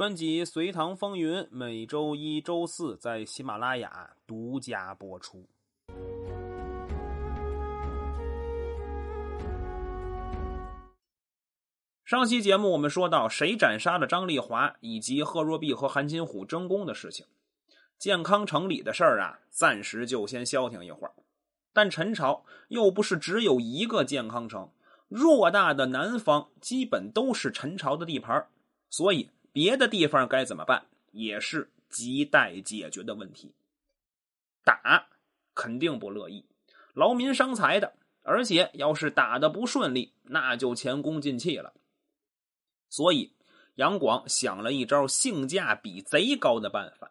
专辑《隋唐风云》每周一、周四在喜马拉雅独家播出。上期节目我们说到谁斩杀了张丽华，以及贺若弼和韩金虎争功的事情。健康城里的事儿啊，暂时就先消停一会儿。但陈朝又不是只有一个健康城，偌大的南方基本都是陈朝的地盘，所以别的地方该怎么办，也是亟待解决的问题。打肯定不乐意，劳民伤财的，而且要是打的不顺利，那就前功尽弃了。所以杨广想了一招性价比贼高的办法。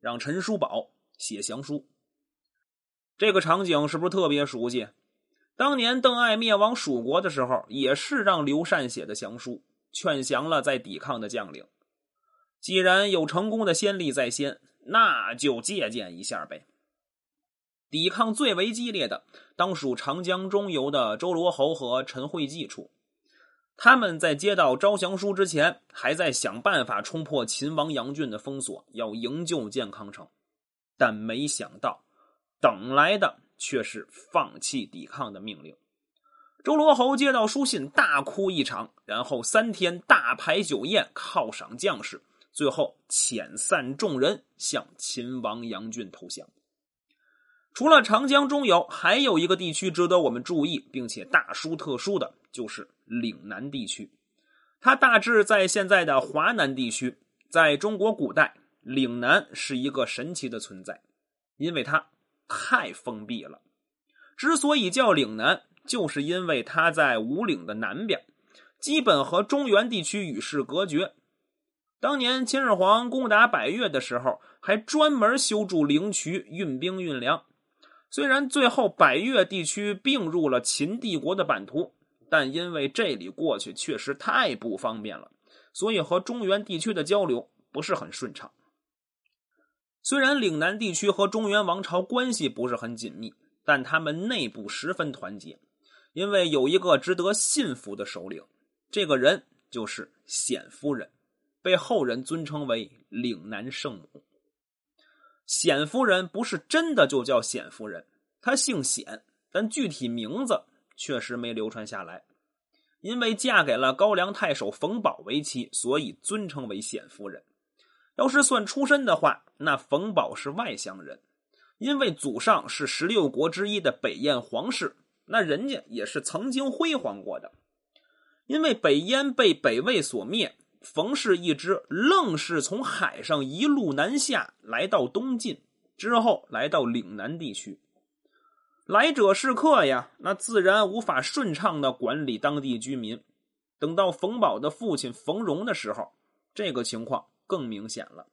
让陈叔宝写降书，这个场景是不是特别熟悉？当年邓艾灭亡蜀国的时候，也是让刘禅写的降书，劝降了在抵抗的将领。既然有成功的先例在先，那就借鉴一下呗。抵抗最为激烈的，当属长江中游的周罗侯和陈惠济处。他们在接到招降书之前，还在想办法冲破秦王杨俊的封锁，要营救健康城，但没想到，等来的却是放弃抵抗的命令。周罗侯接到书信，大哭一场，然后三天大排酒宴犒赏将士，最后遣散众人向秦王杨俊投降。除了长江中游，还有一个地区值得我们注意，并且大书特书的，就是岭南地区。它大致在现在的华南地区。在中国古代，岭南是一个神奇的存在，因为它太封闭了。之所以叫岭南，就是因为它在五岭的南边，基本和中原地区与世隔绝。当年秦始皇攻打百越的时候，还专门修筑灵渠，运兵运粮。虽然最后百越地区并入了秦帝国的版图，但因为这里过去确实太不方便了，所以和中原地区的交流不是很顺畅。虽然岭南地区和中原王朝关系不是很紧密，但他们内部十分团结，因为有一个值得信服的首领，这个人就是冼夫人，被后人尊称为岭南圣母。冼夫人不是真的就叫冼夫人，她姓冼，但具体名字确实没流传下来。因为嫁给了高梁太守冯保为妻，所以尊称为冼夫人。要是算出身的话，那冯保是外乡人，因为祖上是十六国之一的北燕皇室，那人家也是曾经辉煌过的。因为北燕被北魏所灭。冯氏一支愣是从海上一路南下，来到东晋之后，来到岭南地区。来者是客呀，那自然无法顺畅的管理当地居民。等到冯保的父亲冯荣的时候，这个情况更明显了。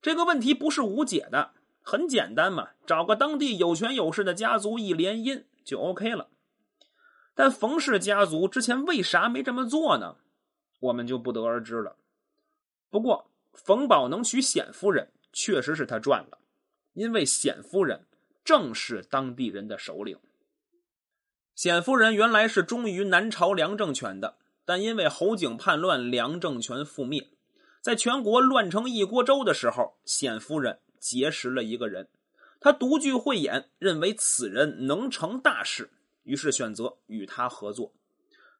这个问题不是无解的，很简单嘛，找个当地有权有势的家族一联姻就 OK 了。但冯氏家族之前为啥没这么做呢？我们就不得而知了。不过，冯保能娶冼夫人，确实是他赚了，因为冼夫人正是当地人的首领。冼夫人原来是忠于南朝梁政权的，但因为侯景叛乱，梁政权覆灭，在全国乱成一锅粥的时候，冼夫人结识了一个人，他独具慧眼，认为此人能成大事，于是选择与他合作。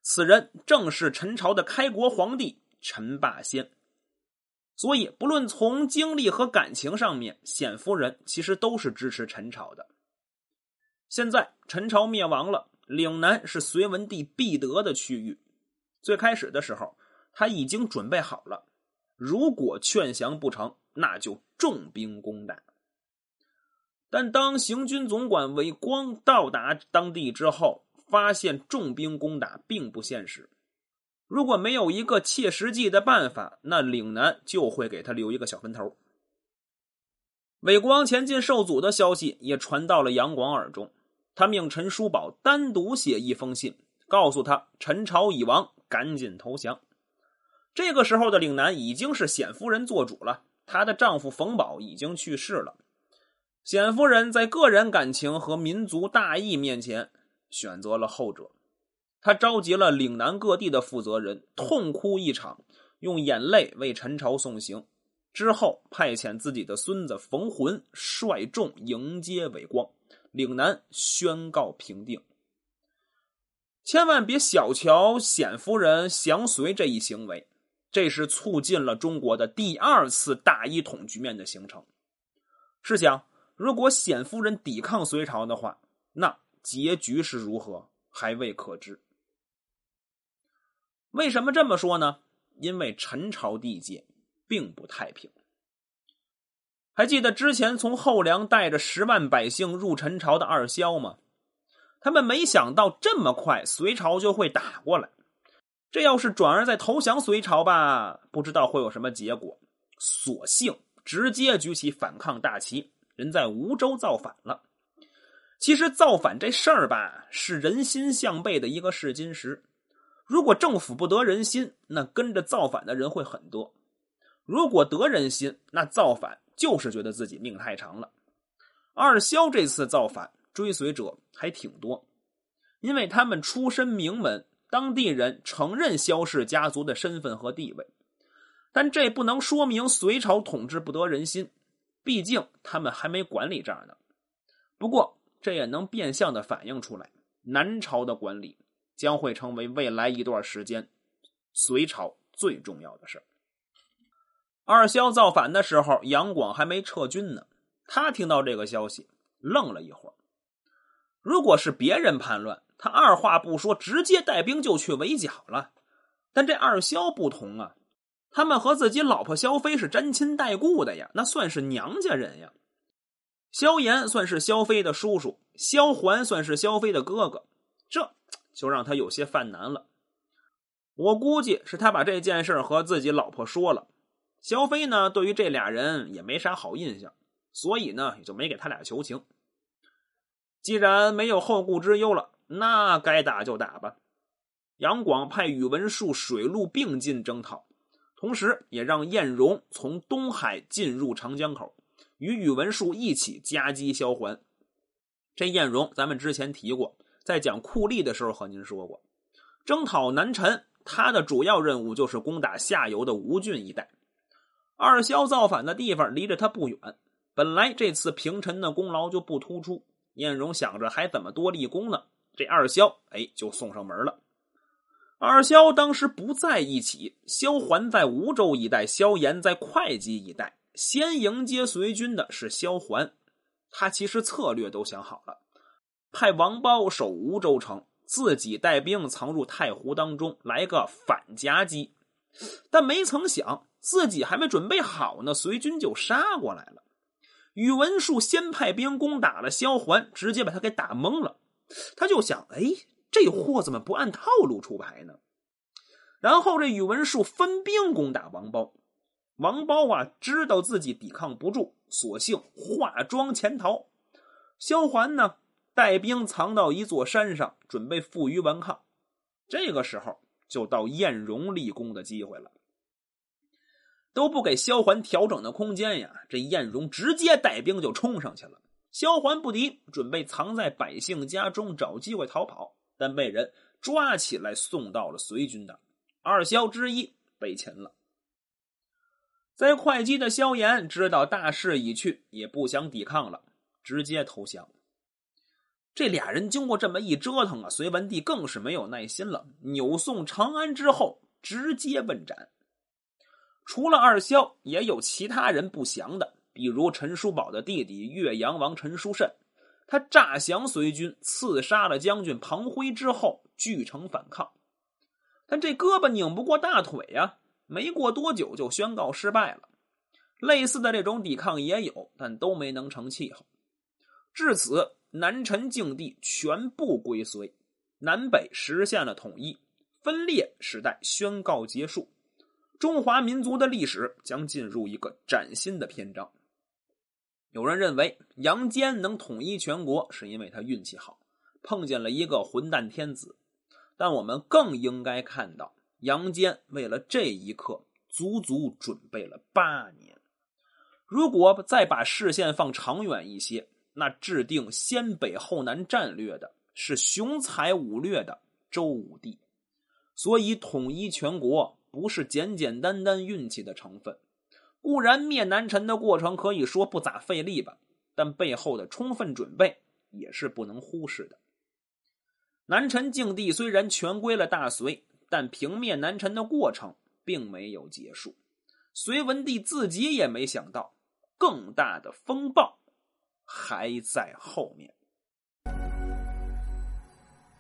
此人正是陈朝的开国皇帝陈霸先，所以不论从经历和感情上面，冼夫人其实都是支持陈朝的。现在陈朝灭亡了，岭南是隋文帝必得的区域。最开始的时候，他已经准备好了，如果劝降不成，那就重兵攻打。但当行军总管韦光到达当地之后，发现重兵攻打并不现实，如果没有一个切实际的办法，那岭南就会给他留一个小坟头。韦光前进受阻的消息也传到了杨广耳中，他命陈叔宝单独写一封信，告诉他陈朝已亡，赶紧投降。这个时候的岭南已经是冼夫人做主了，她的丈夫冯保已经去世了，冼夫人在个人感情和民族大义面前。选择了后者，她召集了岭南各地的负责人，痛哭一场，用眼泪为陈朝送行。之后派遣自己的孙子冯浑率众迎接韦光，岭南宣告平定。千万别小瞧冼夫人降隋这一行为，这是促进了中国的第二次大一统局面的形成。试想，如果冼夫人抵抗隋朝的话，那结局是如何，还未可知。为什么这么说呢？因为陈朝地界并不太平。还记得之前从后梁带着十万百姓入陈朝的二萧吗？他们没想到这么快隋朝就会打过来，这要是转而再投降隋朝吧，不知道会有什么结果。索性直接举起反抗大旗，人在梧州造反了。其实造反这事儿吧，是人心向背的一个试金石。如果政府不得人心，那跟着造反的人会很多；如果得人心，那造反就是觉得自己命太长了。二萧这次造反。追随者还挺多，因为他们出身名门，当地人承认萧氏家族的身份和地位，但这不能说明隋朝统治不得人心，毕竟他们还没管理这儿呢。不过，这也能变相的反映出来，南朝的管理将会成为未来一段时间隋朝最重要的事二萧造反的时候，杨广还没撤军呢，他听到这个消息，愣了一会儿。如果是别人叛乱，他二话不说，直接带兵就去围剿了。但这二萧不同啊，他们和自己老婆萧妃是沾亲带故的呀，那算是娘家人呀。萧炎算是萧妃的叔叔，萧环算是萧妃的哥哥，这就让他有些犯难了。我估计是他把这件事和自己老婆说了，萧妃呢，对于这俩人也没啥好印象，所以呢，也就没给他俩求情。既然没有后顾之忧了，那该打就打吧。杨广派宇文述水陆并进征讨，同时也让晏荣从东海进入长江口，与宇文述一起夹击萧环。这晏荣，咱们之前提过，在讲酷吏的时候和您说过，征讨南陈，他的主要任务就是攻打下游的吴郡一带。二萧造反的地方离着他不远，本来这次平陈的功劳就不突出。晏荣想着还怎么多立功呢？这二萧哎就送上门了。二萧当时不在一起，萧环在吴州一带，萧炎在会稽一带。先迎接隋军的是萧环，他其实策略都想好了，派王包守吴州城，自己带兵藏入太湖当中，来个反夹击。但没曾想，自己还没准备好呢，隋军就杀过来了。宇文述先派兵攻打了萧环，直接把他给打懵了。他就想：哎，这货怎么不按套路出牌呢？然后这宇文述分兵攻打王苞，王苞啊知道自己抵抗不住，索性化妆潜逃。萧环呢带兵藏到一座山上，准备负隅顽抗。这个时候就到晏荣立功的机会了。都不给萧环调整的空间呀！这晏荣直接带兵就冲上去了。萧环不敌，准备藏在百姓家中找机会逃跑，但被人抓起来送到了隋军的二萧之一被擒了。在会稽的萧炎知道大势已去，也不想抵抗了，直接投降。这俩人经过这么一折腾啊，隋文帝更是没有耐心了，扭送长安之后，直接问斩。除了二萧，也有其他人不降的，比如陈叔宝的弟弟岳阳王陈叔慎，他诈降隋军，刺杀了将军庞辉之后，据城反抗，但这胳膊拧不过大腿呀，没过多久就宣告失败了。类似的这种抵抗也有，但都没能成气候。至此，南陈境地全部归隋，南北实现了统一，分裂时代宣告结束。中华民族的历史将进入一个崭新的篇章。有人认为杨坚能统一全国是因为他运气好，碰见了一个混蛋天子。但我们更应该看到，杨坚为了这一刻足足准备了八年。如果再把视线放长远一些，那制定先北后南战略的是雄才武略的周武帝。所以，统一全国。不是简简单单运气的成分。固然灭南陈的过程可以说不咋费力吧，但背后的充分准备也是不能忽视的。南陈境地虽然全归了大隋，但平灭南陈的过程并没有结束。隋文帝自己也没想到，更大的风暴还在后面。